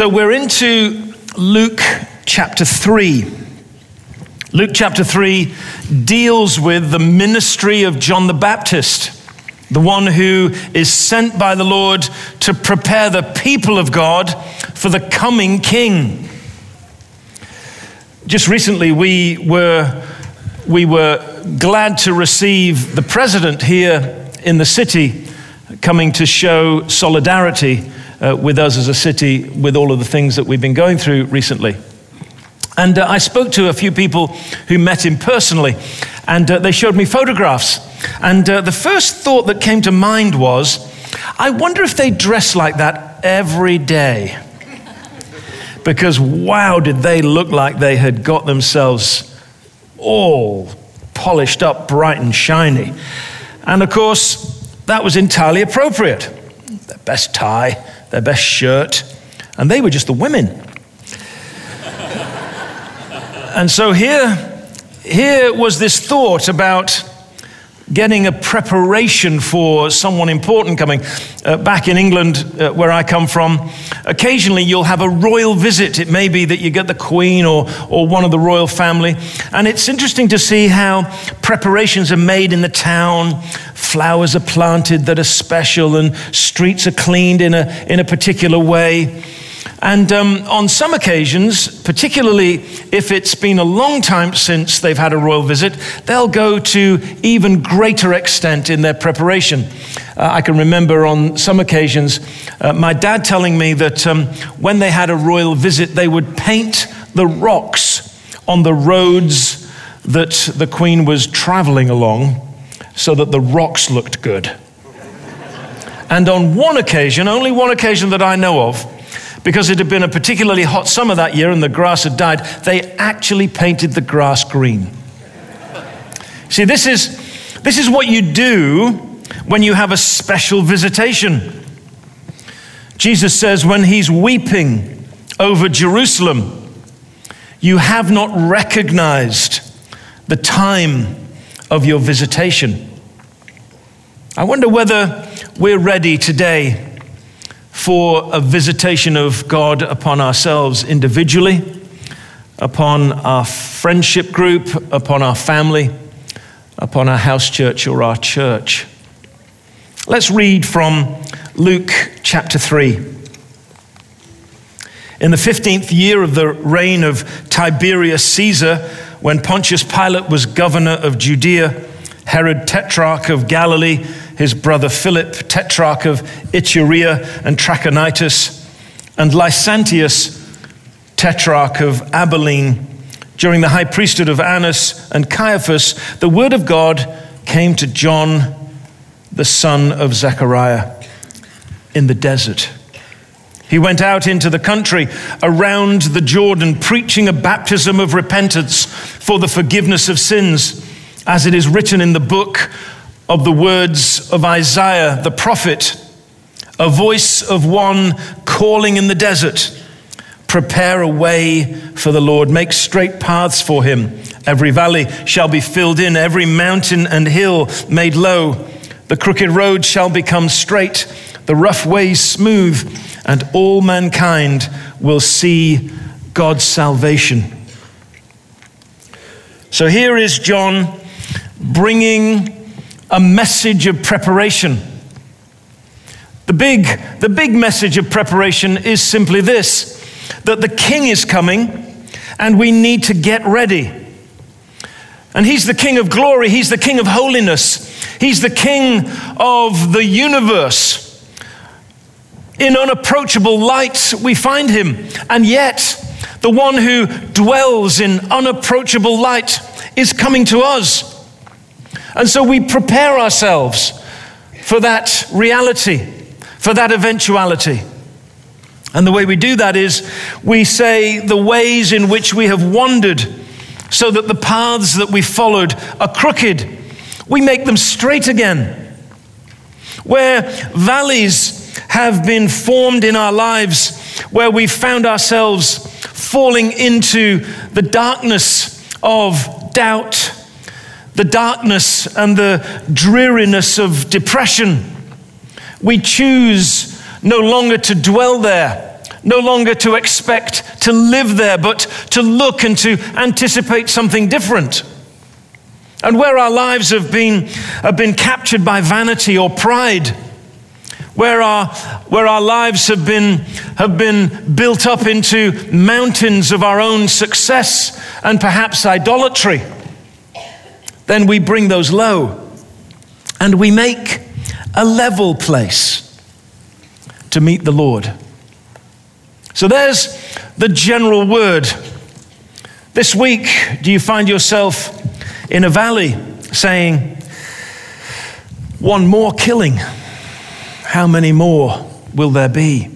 So we're into Luke chapter 3. Luke chapter 3 deals with the ministry of John the Baptist, the one who is sent by the Lord to prepare the people of God for the coming king. Just recently, we were, we were glad to receive the president here in the city coming to show solidarity uh, with us as a city with all of the things that we've been going through recently. And uh, I spoke to a few people who met him personally, and uh, they showed me photographs. And uh, the first thought that came to mind was I wonder if they dress like that every day. Because wow, did they look like they had got themselves all polished up, bright and shiny. And of course, that was entirely appropriate. Their best tie, their best shirt, and they were just the women. and so here, here was this thought about getting a preparation for someone important coming. Uh, back in England, uh, where I come from, occasionally you'll have a royal visit. It may be that you get the Queen or, or one of the royal family. And it's interesting to see how preparations are made in the town. Flowers are planted that are special, and streets are cleaned in a, in a particular way. And um, on some occasions, particularly if it's been a long time since they've had a royal visit, they'll go to even greater extent in their preparation. Uh, I can remember on some occasions uh, my dad telling me that um, when they had a royal visit, they would paint the rocks on the roads that the Queen was traveling along so that the rocks looked good. And on one occasion, only one occasion that I know of, because it had been a particularly hot summer that year and the grass had died, they actually painted the grass green. See, this is, this is what you do when you have a special visitation. Jesus says, when he's weeping over Jerusalem, you have not recognized the time of your visitation. I wonder whether we're ready today for a visitation of God upon ourselves individually, upon our friendship group, upon our family, upon our house church or our church. Let's read from Luke chapter 3. In the 15th year of the reign of Tiberius Caesar, when Pontius Pilate was governor of Judea, Herod, tetrarch of Galilee, his brother Philip, tetrarch of Iturea and Trachonitis, and Lysanias, tetrarch of Abilene. During the high priesthood of Annas and Caiaphas, the word of God came to John, the son of Zechariah, in the desert. He went out into the country around the Jordan, preaching a baptism of repentance for the forgiveness of sins, as it is written in the book of the words of Isaiah the prophet, a voice of one calling in the desert Prepare a way for the Lord, make straight paths for him. Every valley shall be filled in, every mountain and hill made low. The crooked road shall become straight, the rough ways smooth, and all mankind will see God's salvation. So here is John bringing a message of preparation. The big, the big message of preparation is simply this that the king is coming and we need to get ready. And he's the king of glory, he's the king of holiness, he's the king of the universe. In unapproachable light, we find him. And yet, the one who dwells in unapproachable light is coming to us. And so we prepare ourselves for that reality, for that eventuality. And the way we do that is we say the ways in which we have wandered, so that the paths that we followed are crooked, we make them straight again. Where valleys have been formed in our lives, where we found ourselves falling into the darkness of doubt the darkness and the dreariness of depression. We choose no longer to dwell there, no longer to expect to live there, but to look and to anticipate something different. And where our lives have been, have been captured by vanity or pride, where our, where our lives have been, have been built up into mountains of our own success and perhaps idolatry, then we bring those low and we make a level place to meet the Lord. So there's the general word. This week, do you find yourself in a valley saying, One more killing? How many more will there be?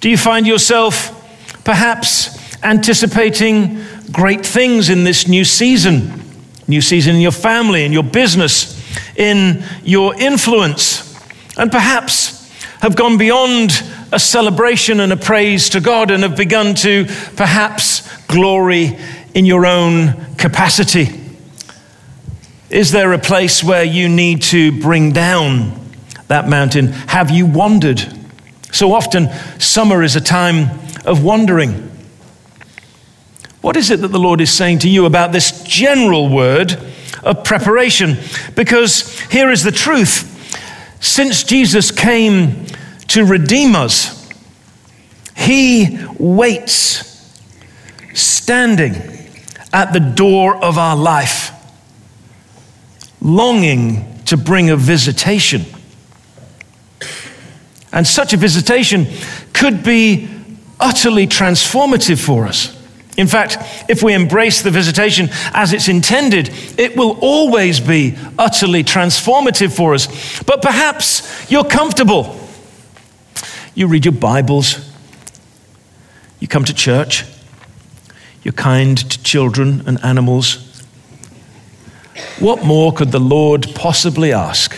Do you find yourself perhaps anticipating great things in this new season? New season in your family, in your business, in your influence, and perhaps have gone beyond a celebration and a praise to God and have begun to perhaps glory in your own capacity? Is there a place where you need to bring down that mountain? Have you wandered? So often, summer is a time of wandering. What is it that the Lord is saying to you about this general word of preparation? Because here is the truth. Since Jesus came to redeem us, he waits, standing at the door of our life, longing to bring a visitation. And such a visitation could be utterly transformative for us. In fact, if we embrace the visitation as it's intended, it will always be utterly transformative for us. But perhaps you're comfortable. You read your Bibles, you come to church, you're kind to children and animals. What more could the Lord possibly ask?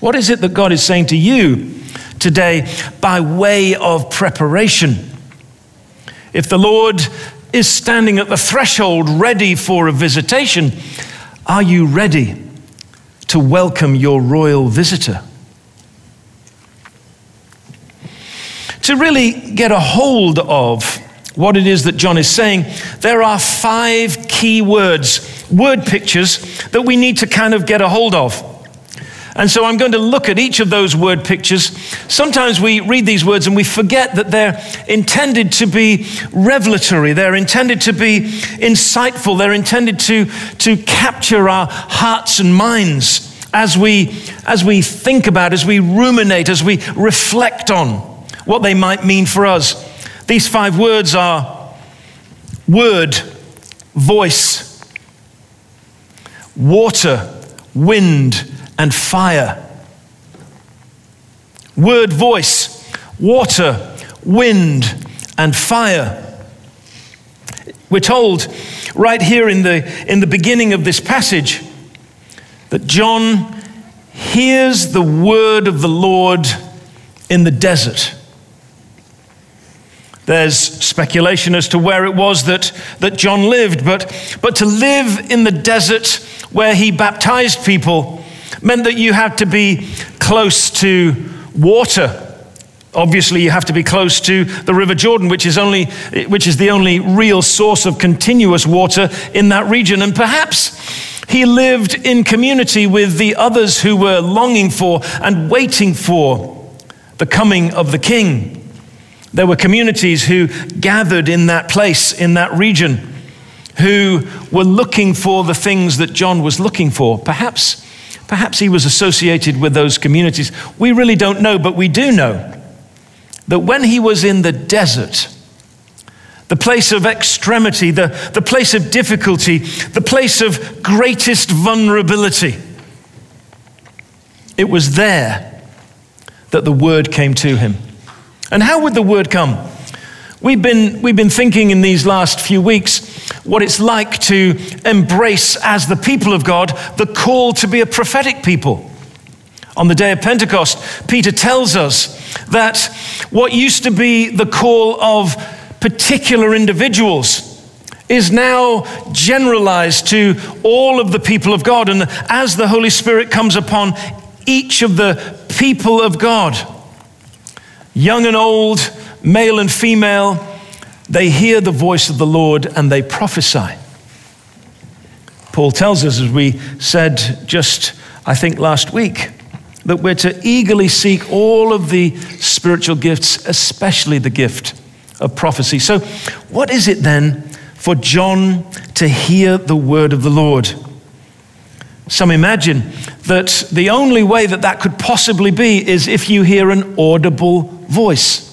What is it that God is saying to you today by way of preparation? If the Lord is standing at the threshold ready for a visitation, are you ready to welcome your royal visitor? To really get a hold of what it is that John is saying, there are five key words, word pictures that we need to kind of get a hold of. And so I'm going to look at each of those word pictures. Sometimes we read these words and we forget that they're intended to be revelatory, they're intended to be insightful, they're intended to, to capture our hearts and minds as we, as we think about, as we ruminate, as we reflect on what they might mean for us. These five words are word, voice, water, wind, and fire. Word, voice, water, wind, and fire. We're told right here in the, in the beginning of this passage that John hears the word of the Lord in the desert. There's speculation as to where it was that, that John lived, but, but to live in the desert where he baptized people meant that you had to be close to water. Obviously, you have to be close to the River Jordan, which is, only, which is the only real source of continuous water in that region. And perhaps he lived in community with the others who were longing for and waiting for the coming of the king. There were communities who gathered in that place, in that region, who were looking for the things that John was looking for. Perhaps Perhaps he was associated with those communities. We really don't know, but we do know that when he was in the desert, the place of extremity, the, the place of difficulty, the place of greatest vulnerability, it was there that the word came to him. And how would the word come? We've been, we've been thinking in these last few weeks what it's like to embrace, as the people of God, the call to be a prophetic people. On the day of Pentecost, Peter tells us that what used to be the call of particular individuals is now generalized to all of the people of God. And as the Holy Spirit comes upon each of the people of God, young and old, male and female, they hear the voice of the Lord and they prophesy. Paul tells us, as we said just, I think, last week, that we're to eagerly seek all of the spiritual gifts, especially the gift of prophecy. So, what is it then for John to hear the word of the Lord? Some imagine that the only way that that could possibly be is if you hear an audible voice.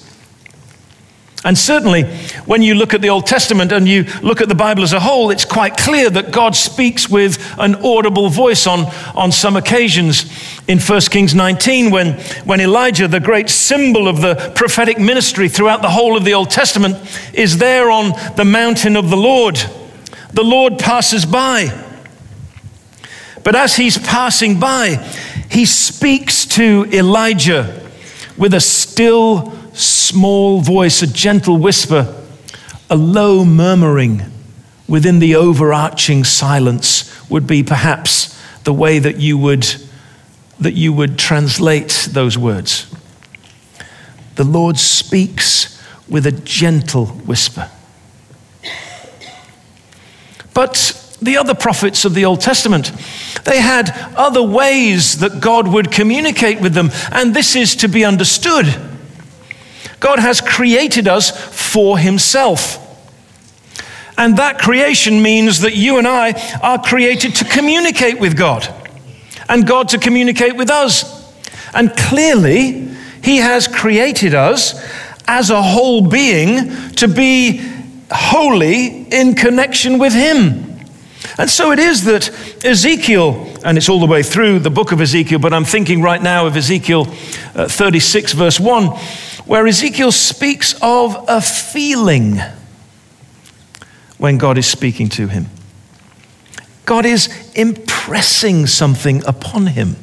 And certainly, when you look at the Old Testament and you look at the Bible as a whole, it's quite clear that God speaks with an audible voice on, on some occasions. In 1 Kings 19, when, when Elijah, the great symbol of the prophetic ministry throughout the whole of the Old Testament, is there on the mountain of the Lord, the Lord passes by. But as he's passing by, he speaks to Elijah with a still small voice, a gentle whisper, a low murmuring within the overarching silence would be perhaps the way that you would that you would translate those words. The Lord speaks with a gentle whisper. But the other prophets of the Old Testament, they had other ways that God would communicate with them, and this is to be understood. God has created us for Himself. And that creation means that you and I are created to communicate with God and God to communicate with us. And clearly, He has created us as a whole being to be holy in connection with Him. And so it is that Ezekiel, and it's all the way through the book of Ezekiel, but I'm thinking right now of Ezekiel uh, 36, verse 1 where Ezekiel speaks of a feeling when God is speaking to him. God is impressing something upon him.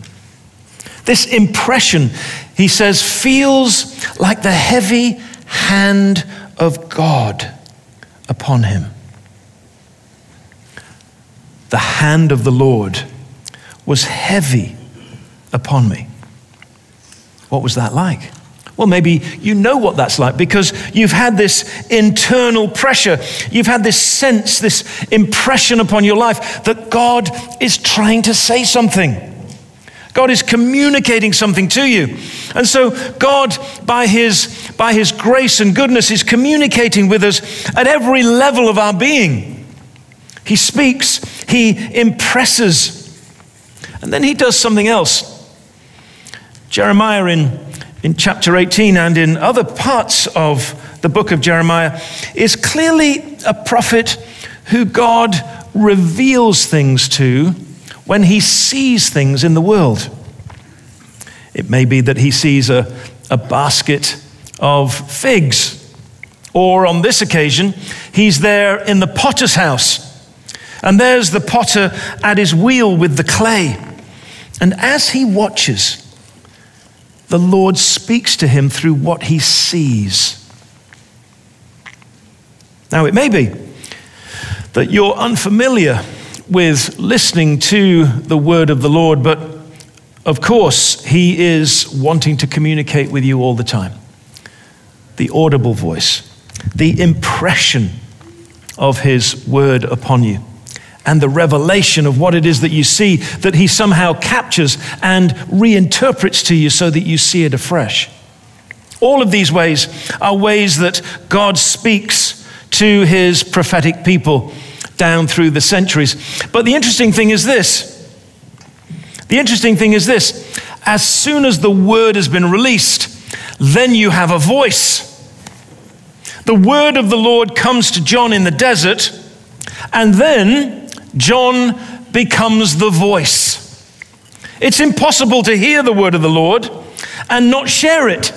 This impression, he says, feels like the heavy hand of God upon him. The hand of the Lord was heavy upon me. What was that like? Well, maybe you know what that's like because you've had this internal pressure. You've had this sense, this impression upon your life that God is trying to say something. God is communicating something to you. And so God, by his, by his grace and goodness, is communicating with us at every level of our being. He speaks, he impresses, and then he does something else. Jeremiah in in chapter 18 and in other parts of the book of Jeremiah is clearly a prophet who God reveals things to when he sees things in the world. It may be that he sees a, a basket of figs, or on this occasion, he's there in the potter's house. And there's the potter at his wheel with the clay. And as he watches, the Lord speaks to him through what he sees. Now, it may be that you're unfamiliar with listening to the word of the Lord, but of course, he is wanting to communicate with you all the time. The audible voice, the impression of his word upon you and the revelation of what it is that you see that he somehow captures and reinterprets to you so that you see it afresh. All of these ways are ways that God speaks to his prophetic people down through the centuries. But the interesting thing is this the interesting thing is this as soon as the word has been released, then you have a voice. The word of the Lord comes to John in the desert, and then John becomes the voice. It's impossible to hear the word of the Lord and not share it.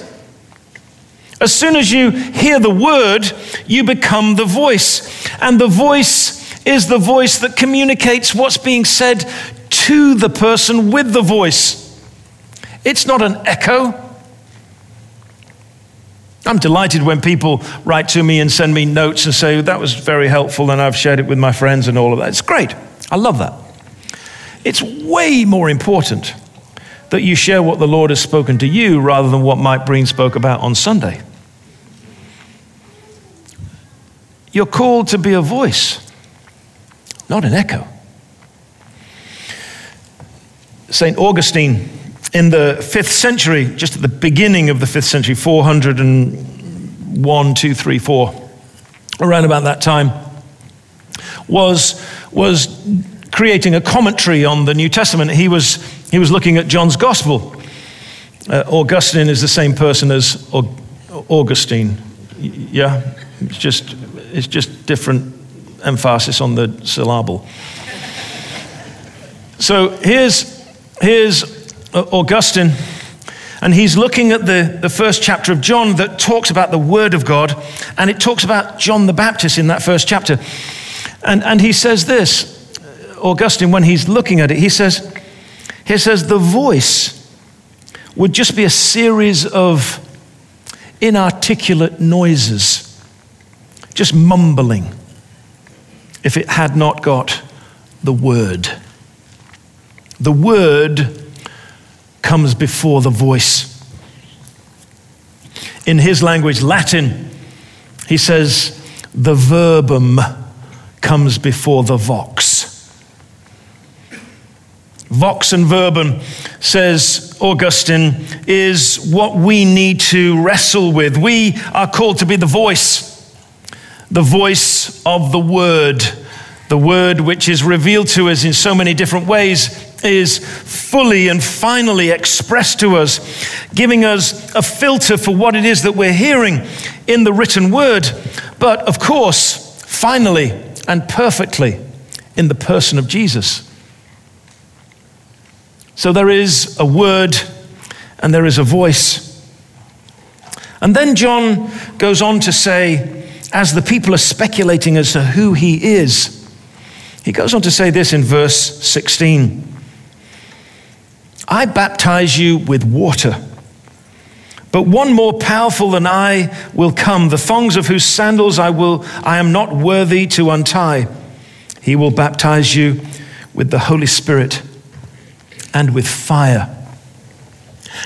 As soon as you hear the word, you become the voice. And the voice is the voice that communicates what's being said to the person with the voice. It's not an echo. I'm delighted when people write to me and send me notes and say, that was very helpful and I've shared it with my friends and all of that. It's great. I love that. It's way more important that you share what the Lord has spoken to you rather than what Mike Breen spoke about on Sunday. You're called to be a voice, not an echo. St. Augustine, in the fifth century, just at the beginning of the fifth century, 401, 2, 3, 4, around about that time, was, was creating a commentary on the New Testament. He was, he was looking at John's Gospel. Uh, Augustine is the same person as Augustine. Yeah, it's just, it's just different emphasis on the syllable. So here's, here's Uh, Augustine, and he's looking at the, the first chapter of John that talks about the Word of God, and it talks about John the Baptist in that first chapter. And, and he says this uh, Augustine, when he's looking at it, he says, he says, the voice would just be a series of inarticulate noises, just mumbling, if it had not got the word. The word comes before the voice. In his language, Latin, he says, the verbum comes before the vox. Vox and verbum, says Augustine, is what we need to wrestle with. We are called to be the voice, the voice of the word. The word which is revealed to us in so many different ways is fully and finally expressed to us, giving us a filter for what it is that we're hearing in the written word. But of course, finally and perfectly in the person of Jesus. So there is a word and there is a voice. And then John goes on to say, as the people are speculating as to who he is, he goes on to say this in verse 16 I baptize you with water. But one more powerful than I will come, the thongs of whose sandals I will I am not worthy to untie. He will baptize you with the Holy Spirit and with fire.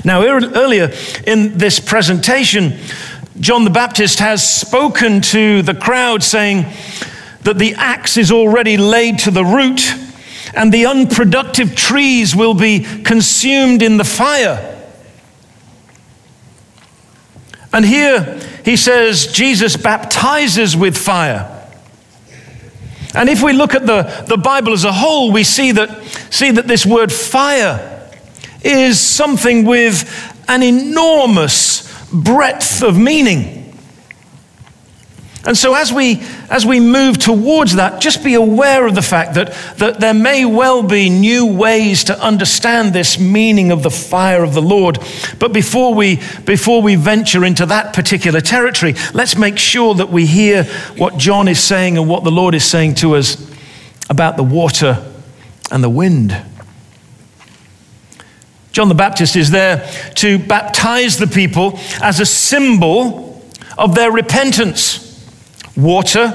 Now, earlier in this presentation, John the Baptist has spoken to the crowd saying that the axe is already laid to the root and the unproductive trees will be consumed in the fire. And here he says Jesus baptizes with fire. And if we look at the, the Bible as a whole, we see that, see that this word fire is something with an enormous breadth of meaning. And so, as we, as we move towards that, just be aware of the fact that, that there may well be new ways to understand this meaning of the fire of the Lord. But before we, before we venture into that particular territory, let's make sure that we hear what John is saying and what the Lord is saying to us about the water and the wind. John the Baptist is there to baptize the people as a symbol of their repentance. Water,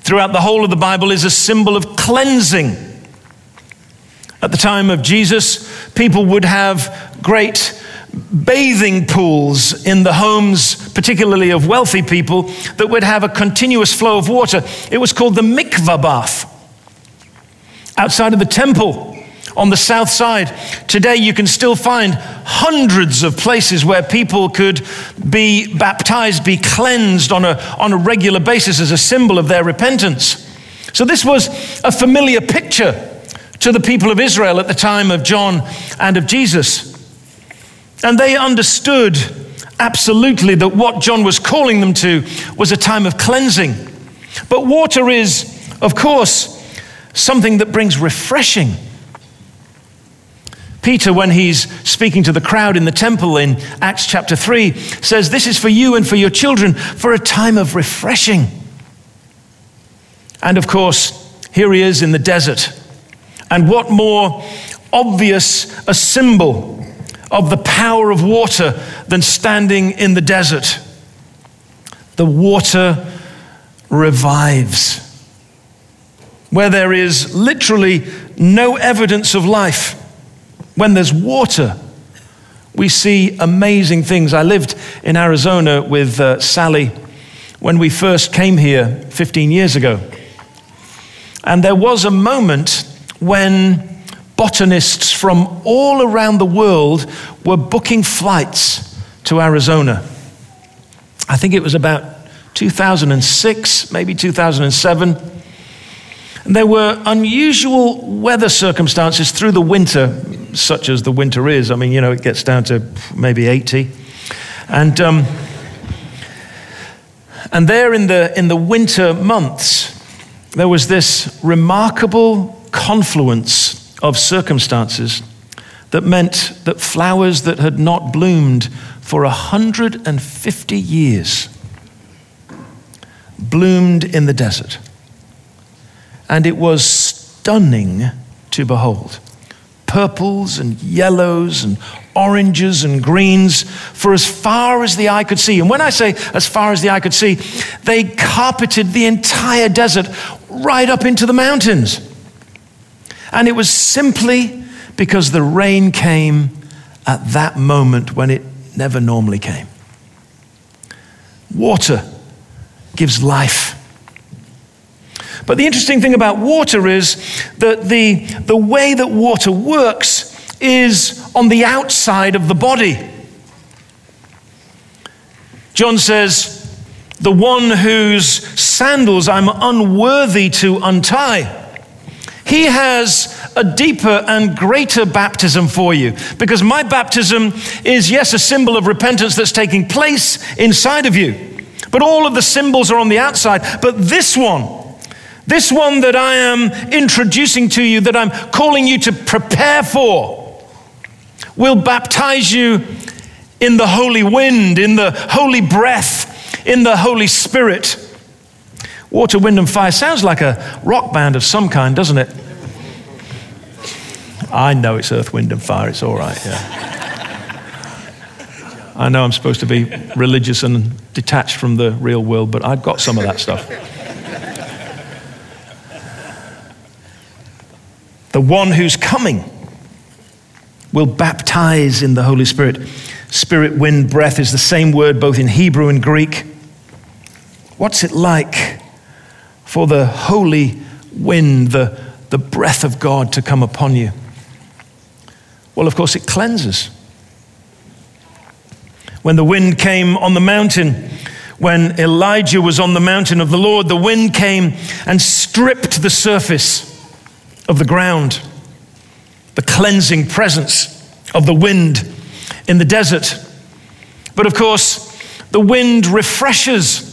throughout the whole of the Bible, is a symbol of cleansing. At the time of Jesus, people would have great bathing pools in the homes, particularly of wealthy people, that would have a continuous flow of water. It was called the mikvah bath. Outside of the temple, on the south side. Today, you can still find hundreds of places where people could be baptized, be cleansed on a, on a regular basis as a symbol of their repentance. So, this was a familiar picture to the people of Israel at the time of John and of Jesus. And they understood absolutely that what John was calling them to was a time of cleansing. But water is, of course, something that brings refreshing. Peter, when he's speaking to the crowd in the temple in Acts chapter 3, says, This is for you and for your children for a time of refreshing. And of course, here he is in the desert. And what more obvious a symbol of the power of water than standing in the desert? The water revives. Where there is literally no evidence of life when there's water, We see amazing things. I lived in Arizona with uh, Sally when we first came here 15 years ago. And there was a moment when botanists from all around the world were booking flights to Arizona. I think it was about 2006, maybe 2007. There were unusual weather circumstances through the winter, such as the winter is. I mean, you know, it gets down to maybe 80. And, um, and there in the, in the winter months, there was this remarkable confluence of circumstances that meant that flowers that had not bloomed for 150 years bloomed in the desert. And it was stunning to behold. Purples and yellows and oranges and greens for as far as the eye could see. And when I say as far as the eye could see, they carpeted the entire desert right up into the mountains. And it was simply because the rain came at that moment when it never normally came. Water gives life. But the interesting thing about water is that the, the way that water works is on the outside of the body. John says, The one whose sandals I'm unworthy to untie. He has a deeper and greater baptism for you because my baptism is, yes, a symbol of repentance that's taking place inside of you. But all of the symbols are on the outside. But this one, this one that I am introducing to you, that I'm calling you to prepare for, will baptize you in the holy wind, in the holy breath, in the Holy Spirit. Water, wind, and fire sounds like a rock band of some kind, doesn't it? I know it's earth, wind, and fire. It's all right, yeah. I know I'm supposed to be religious and detached from the real world, but I've got some of that stuff. The one who's coming will baptize in the Holy Spirit. Spirit, wind, breath is the same word both in Hebrew and Greek. What's it like for the holy wind, the, the breath of God to come upon you? Well, of course, it cleanses. When the wind came on the mountain, when Elijah was on the mountain of the Lord, the wind came and stripped the surface of the ground. The cleansing presence of the wind in the desert. But of course, the wind refreshes.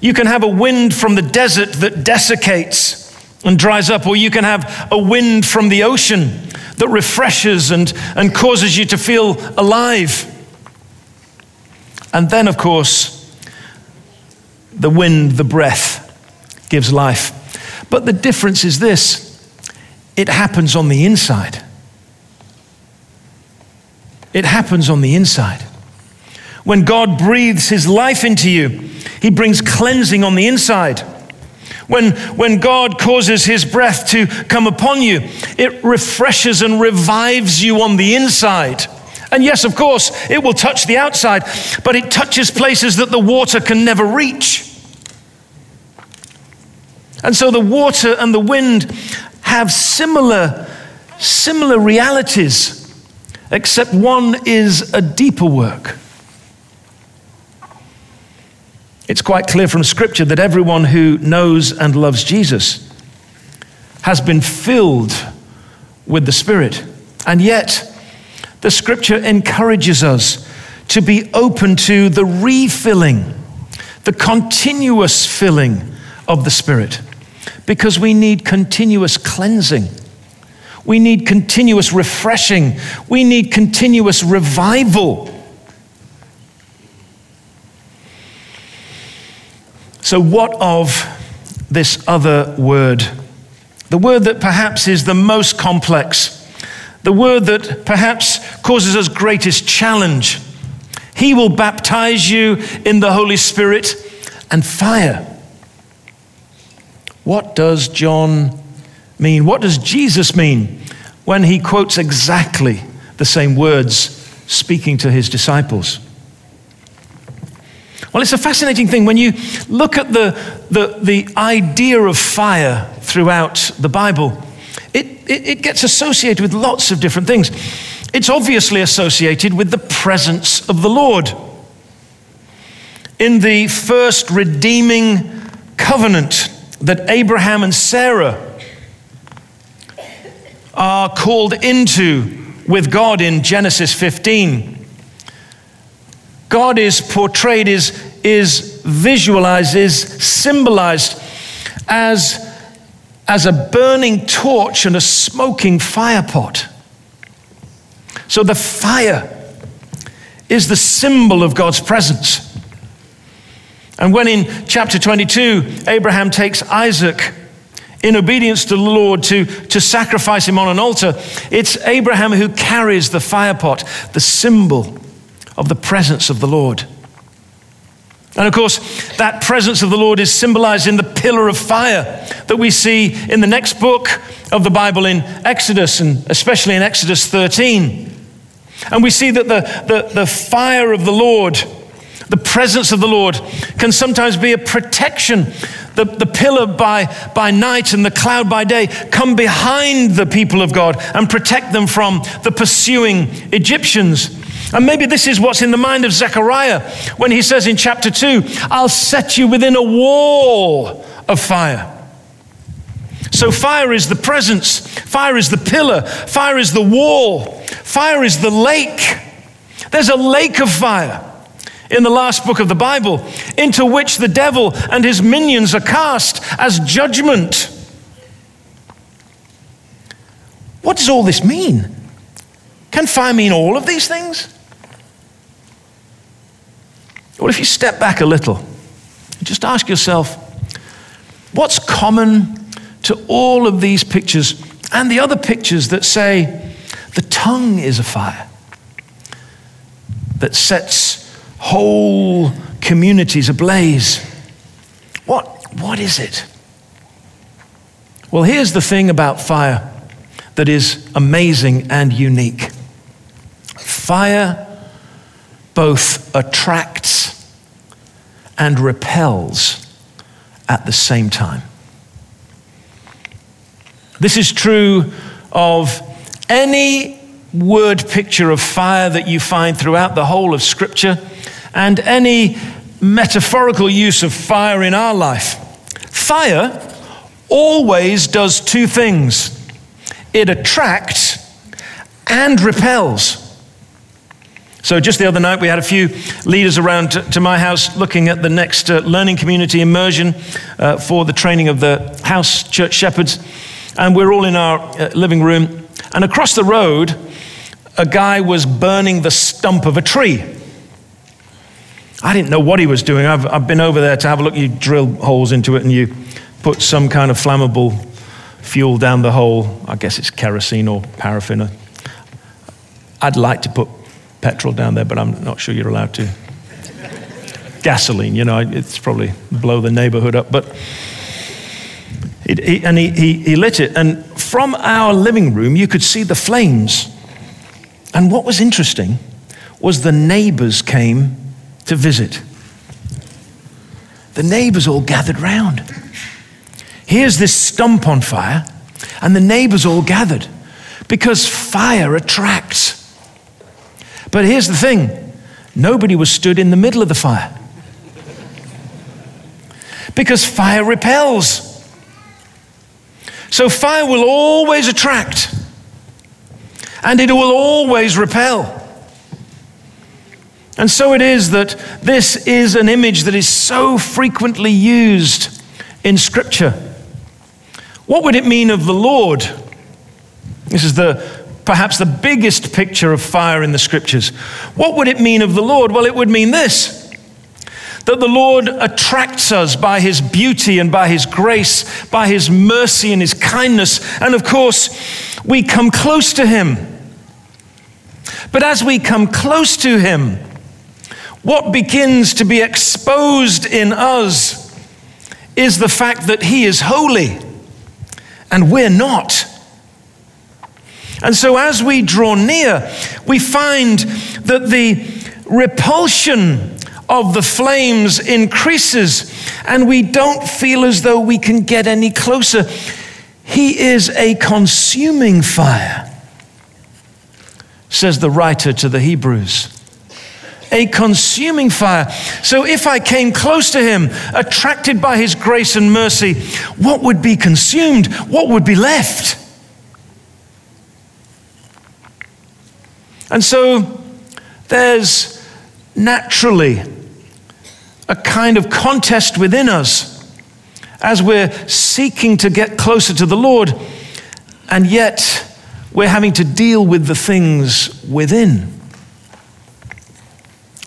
You can have a wind from the desert that desiccates and dries up, or you can have a wind from the ocean that refreshes and, and causes you to feel alive. And then, of course, the wind, the breath gives life. But the difference is this it happens on the inside. It happens on the inside. When God breathes his life into you, he brings cleansing on the inside. When, when God causes his breath to come upon you, it refreshes and revives you on the inside. And yes, of course, it will touch the outside, but it touches places that the water can never reach. And so the water and the wind have similar, similar realities, except one is a deeper work. It's quite clear from Scripture that everyone who knows and loves Jesus has been filled with the Spirit. And yet, the scripture encourages us to be open to the refilling, the continuous filling of the Spirit, because we need continuous cleansing. We need continuous refreshing. We need continuous revival. So, what of this other word? The word that perhaps is the most complex the word that perhaps causes us greatest challenge. He will baptize you in the Holy Spirit and fire. What does John mean? What does Jesus mean when he quotes exactly the same words speaking to his disciples. Well, it's a fascinating thing when you look at the, the, the idea of fire throughout the Bible. It, it, it, gets associated with lots of different things. It's obviously associated with the presence of the Lord. In the first redeeming covenant that Abraham and Sarah are called into with God in Genesis 15. God is portrayed, is, is visualized, is symbolized as, as a burning torch and a smoking fire pot. So the fire is the symbol of God's presence. And when in chapter 22, Abraham takes Isaac in obedience to the Lord to, to sacrifice him on an altar, it's Abraham who carries the fire pot, the symbol of the presence of the Lord. And of course, that presence of the Lord is symbolized in the pillar of fire that we see in the next book of the Bible in Exodus, and especially in Exodus 13. And we see that the, the, the fire of the Lord, the presence of the Lord, can sometimes be a protection the, the pillar by, by night and the cloud by day come behind the people of God and protect them from the pursuing Egyptians. And maybe this is what's in the mind of Zechariah when he says in chapter 2, I'll set you within a wall of fire. So, fire is the presence, fire is the pillar, fire is the wall, fire is the lake. There's a lake of fire in the last book of the Bible, into which the devil and his minions are cast as judgment. What does all this mean? Can fire mean all of these things? Well, if you step back a little, just ask yourself what's common to all of these pictures and the other pictures that say the tongue is a fire that sets whole communities ablaze. What, what is it? Well, here's the thing about fire that is amazing and unique fire both attracts and repels at the same time. This is true of any word picture of fire that you find throughout the whole of Scripture and any metaphorical use of fire in our life. Fire always does two things it attracts and repels. So, just the other night, we had a few leaders around to, to my house looking at the next uh, learning community immersion uh, for the training of the house church shepherds. And we're all in our uh, living room. And across the road, a guy was burning the stump of a tree. I didn't know what he was doing. I've, I've been over there to have a look. You drill holes into it and you put some kind of flammable fuel down the hole. I guess it's kerosene or paraffin. I'd like to put petrol down there, but I'm not sure you're allowed to. Gasoline, you know, it's probably blow the neighborhood up. But it, and he, he, he lit it, and from our living room, you could see the flames. And what was interesting was the neighbors came to visit. The neighbors all gathered round. Here's this stump on fire, and the neighbors all gathered because fire attracts. But here's the thing nobody was stood in the middle of the fire because fire repels. So fire will always attract and it will always repel. And so it is that this is an image that is so frequently used in Scripture. What would it mean of the Lord? This is the perhaps the biggest picture of fire in the Scriptures. What would it mean of the Lord? Well, it would mean this that the Lord attracts us by his beauty and by his grace, by his mercy and his kindness. And of course, we come close to him. But as we come close to him, what begins to be exposed in us is the fact that He is holy and we're not. And so as we draw near, we find that the repulsion of the flames increases and we don't feel as though we can get any closer. He is a consuming fire, says the writer to the Hebrews. A consuming fire. So if I came close to him, attracted by his grace and mercy, what would be consumed? What would be left? And so there's naturally a kind of contest within us as we're seeking to get closer to the Lord, and yet we're having to deal with the things within.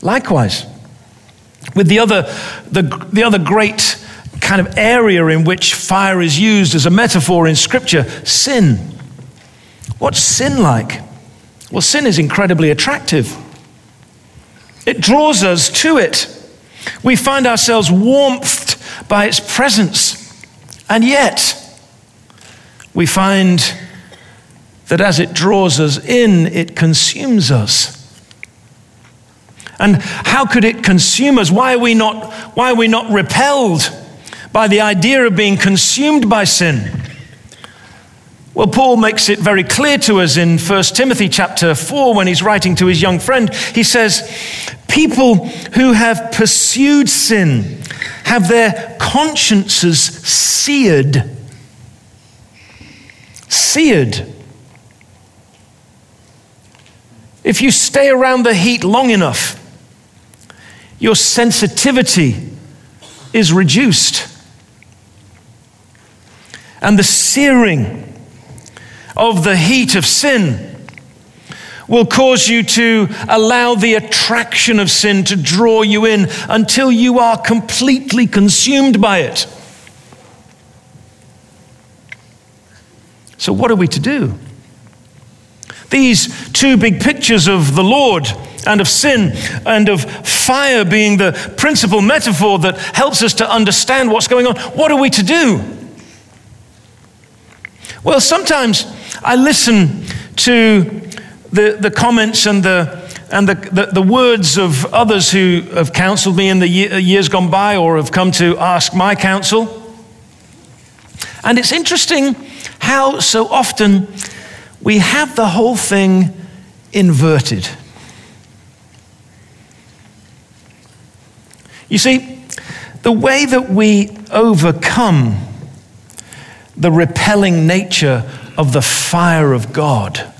Likewise, with the other, the, the other great kind of area in which fire is used as a metaphor in Scripture sin. What's sin like? Well, sin is incredibly attractive. It draws us to it. We find ourselves warmed by its presence. And yet, we find that as it draws us in, it consumes us. And how could it consume us? Why are we not, why are we not repelled by the idea of being consumed by sin? Well, Paul makes it very clear to us in 1 Timothy chapter 4 when he's writing to his young friend. He says, People who have pursued sin have their consciences seared. Seared. If you stay around the heat long enough, your sensitivity is reduced. And the searing of the heat of sin will cause you to allow the attraction of sin to draw you in until you are completely consumed by it. So, what are we to do? These two big pictures of the Lord and of sin and of fire being the principal metaphor that helps us to understand what's going on. What are we to do? Well, sometimes I listen to the, the comments and the and the, the, the, words of others who have counseled me in the years gone by or have come to ask my counsel. And it's interesting how so often we have the whole thing inverted. You see, the way that we overcome the repelling nature of the fire of God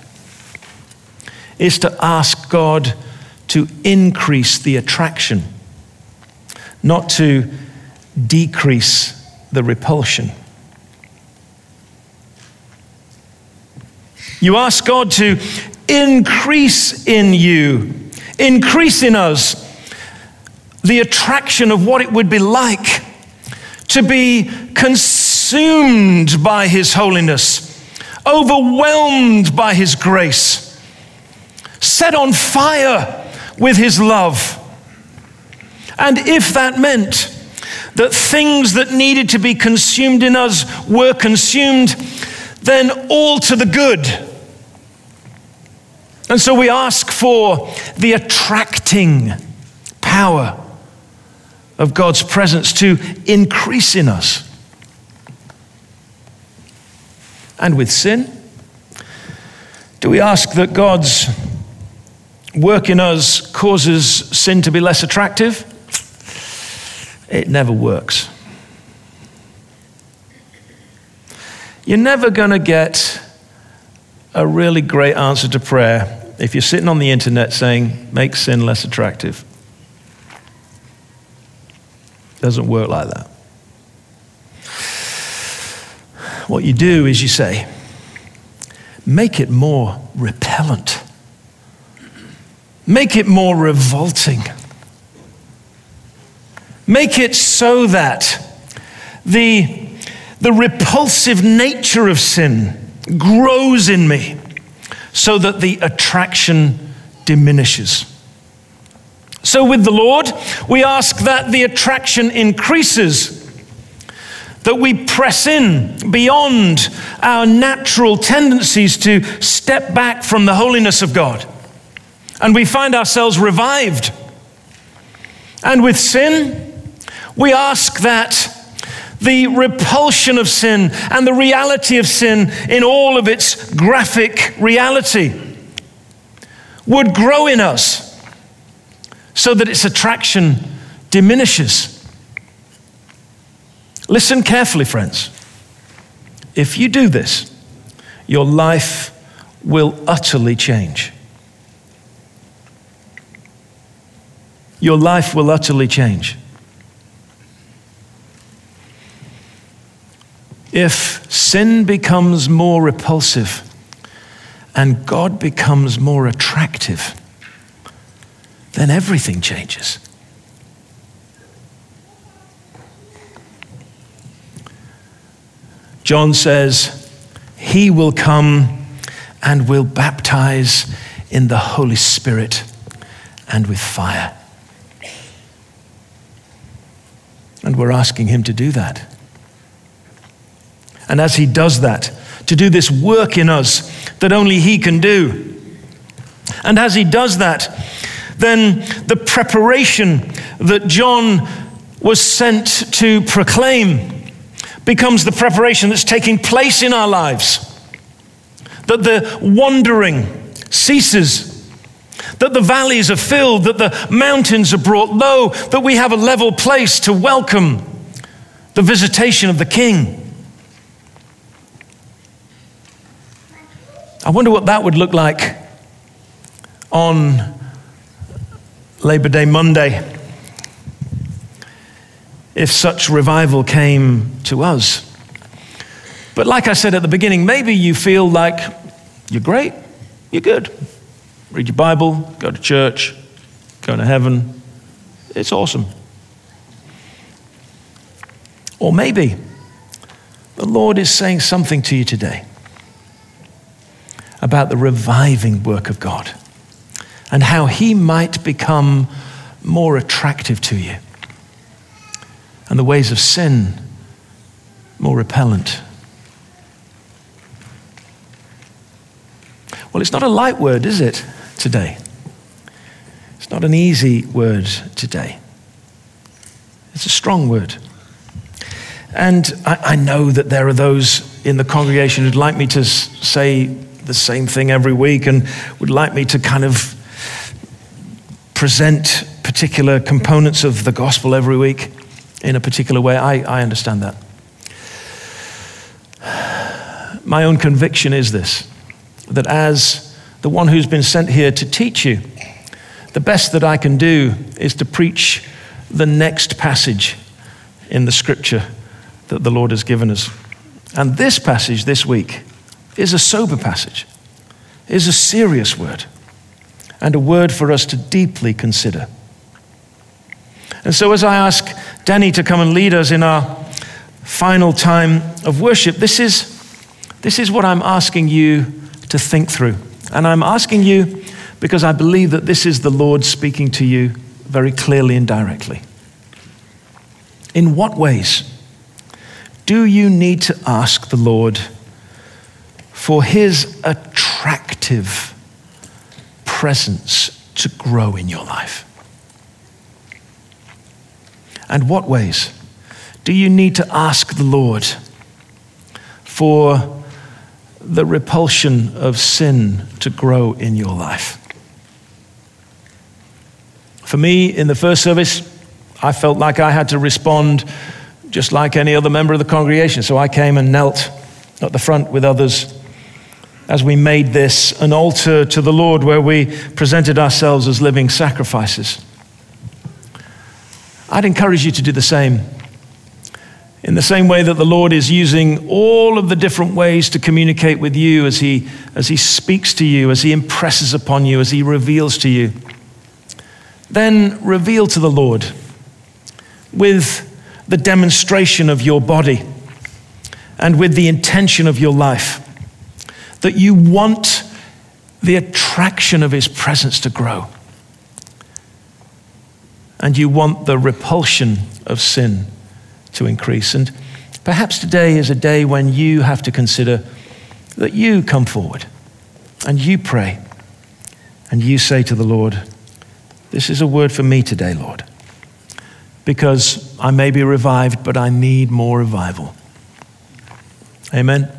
is to ask God to increase the attraction, not to decrease the repulsion. You ask God to increase in you, increase in us the attraction of what it would be like to be consumed by His holiness, overwhelmed by His grace set on fire with his love. And if that meant that things that needed to be consumed in us were consumed, then all to the good. And so we ask for the attracting power of God's presence to increase in us. And with sin, do we ask that God's work in us causes sin to be less attractive, it never works. You're never going to get a really great answer to prayer if you're sitting on the internet saying, make sin less attractive. Doesn't work like that. What you do is you say, make it more repellent. Make it more revolting. Make it so that the, the repulsive nature of sin grows in me so that the attraction diminishes. So, with the Lord, we ask that the attraction increases, that we press in beyond our natural tendencies to step back from the holiness of God. And we find ourselves revived. And with sin, we ask that the repulsion of sin and the reality of sin in all of its graphic reality would grow in us so that its attraction diminishes. Listen carefully, friends. If you do this, your life will utterly change. Your life will utterly change. If sin becomes more repulsive and God becomes more attractive, then everything changes. John says, He will come and will baptize in the Holy Spirit and with fire. And we're asking Him to do that. And as He does that, to do this work in us that only He can do. And as He does that, then the preparation that John was sent to proclaim becomes the preparation that's taking place in our lives. That the wandering ceases that the valleys are filled, that the mountains are brought low, that we have a level place to welcome the visitation of the King. I wonder what that would look like on Labor Day Monday if such revival came to us. But like I said at the beginning, maybe you feel like you're great, you're good. Read your Bible, go to church, go to heaven. It's awesome. Or maybe the Lord is saying something to you today about the reviving work of God and how He might become more attractive to you and the ways of sin more repellent. Well, it's not a light word, is it, today? It's not an easy word today. It's a strong word. And I, I know that there are those in the congregation who'd like me to say the same thing every week and would like me to kind of present particular components of the gospel every week in a particular way. I, I understand that. My own conviction is this that as the one who's been sent here to teach you, the best that I can do is to preach the next passage in the scripture that the Lord has given us. And this passage this week is a sober passage, is a serious word, and a word for us to deeply consider. And so, as I ask Danny to come and lead us in our final time of worship, this is, this is what I'm asking you to think through. And I'm asking you because I believe that this is the Lord speaking to you very clearly and directly. In what ways do you need to ask the Lord for his attractive presence to grow in your life? And what ways do you need to ask the Lord for the repulsion of sin to grow in your life? For me, in the first service, I felt like I had to respond just like any other member of the congregation. So I came and knelt at the front with others as we made this an altar to the Lord where we presented ourselves as living sacrifices. I'd encourage you to do the same. In the same way that the Lord is using all of the different ways to communicate with you as he, as he speaks to you, as He impresses upon you, as He reveals to you, then reveal to the Lord with the demonstration of your body and with the intention of your life that you want the attraction of his presence to grow. And you want the repulsion of sin to increase. And Perhaps today is a day when you have to consider that you come forward and you pray and you say to the Lord, This is a word for me today, Lord, because I may be revived, but I need more revival. Amen.